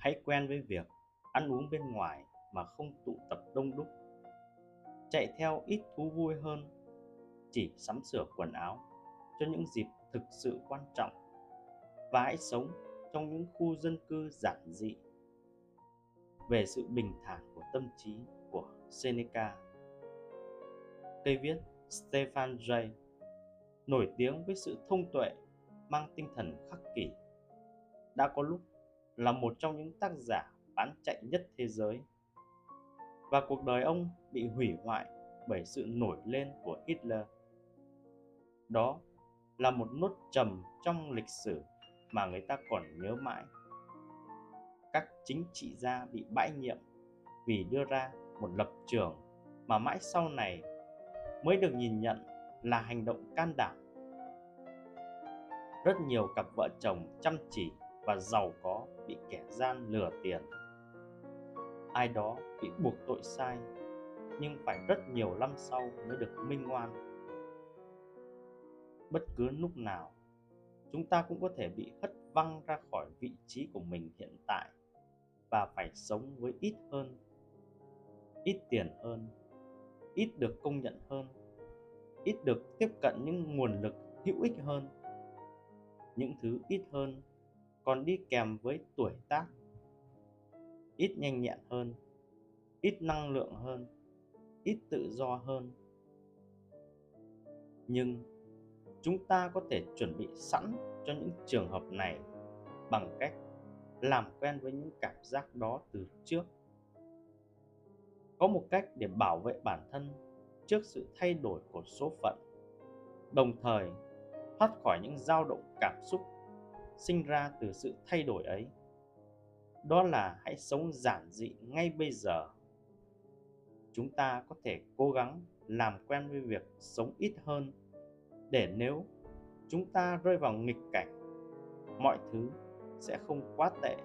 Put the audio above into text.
hãy quen với việc ăn uống bên ngoài mà không tụ tập đông đúc chạy theo ít thú vui hơn, chỉ sắm sửa quần áo cho những dịp thực sự quan trọng và hãy sống trong những khu dân cư giản dị về sự bình thản của tâm trí của Seneca. Cây viết Stefan Jay nổi tiếng với sự thông tuệ, mang tinh thần khắc kỷ, đã có lúc là một trong những tác giả bán chạy nhất thế giới và cuộc đời ông bị hủy hoại bởi sự nổi lên của Hitler. Đó là một nốt trầm trong lịch sử mà người ta còn nhớ mãi. Các chính trị gia bị bãi nhiệm vì đưa ra một lập trường mà mãi sau này mới được nhìn nhận là hành động can đảm. Rất nhiều cặp vợ chồng chăm chỉ và giàu có bị kẻ gian lừa tiền. Ai đó bị buộc tội sai nhưng phải rất nhiều năm sau mới được minh oan. Bất cứ lúc nào, chúng ta cũng có thể bị hất văng ra khỏi vị trí của mình hiện tại và phải sống với ít hơn, ít tiền hơn, ít được công nhận hơn, ít được tiếp cận những nguồn lực hữu ích hơn. Những thứ ít hơn còn đi kèm với tuổi tác, ít nhanh nhẹn hơn, ít năng lượng hơn ít tự do hơn. Nhưng chúng ta có thể chuẩn bị sẵn cho những trường hợp này bằng cách làm quen với những cảm giác đó từ trước. Có một cách để bảo vệ bản thân trước sự thay đổi của số phận đồng thời thoát khỏi những dao động cảm xúc sinh ra từ sự thay đổi ấy. Đó là hãy sống giản dị ngay bây giờ. Chúng ta có thể cố gắng làm quen với việc sống ít hơn để nếu chúng ta rơi vào nghịch cảnh, mọi thứ sẽ không quá tệ.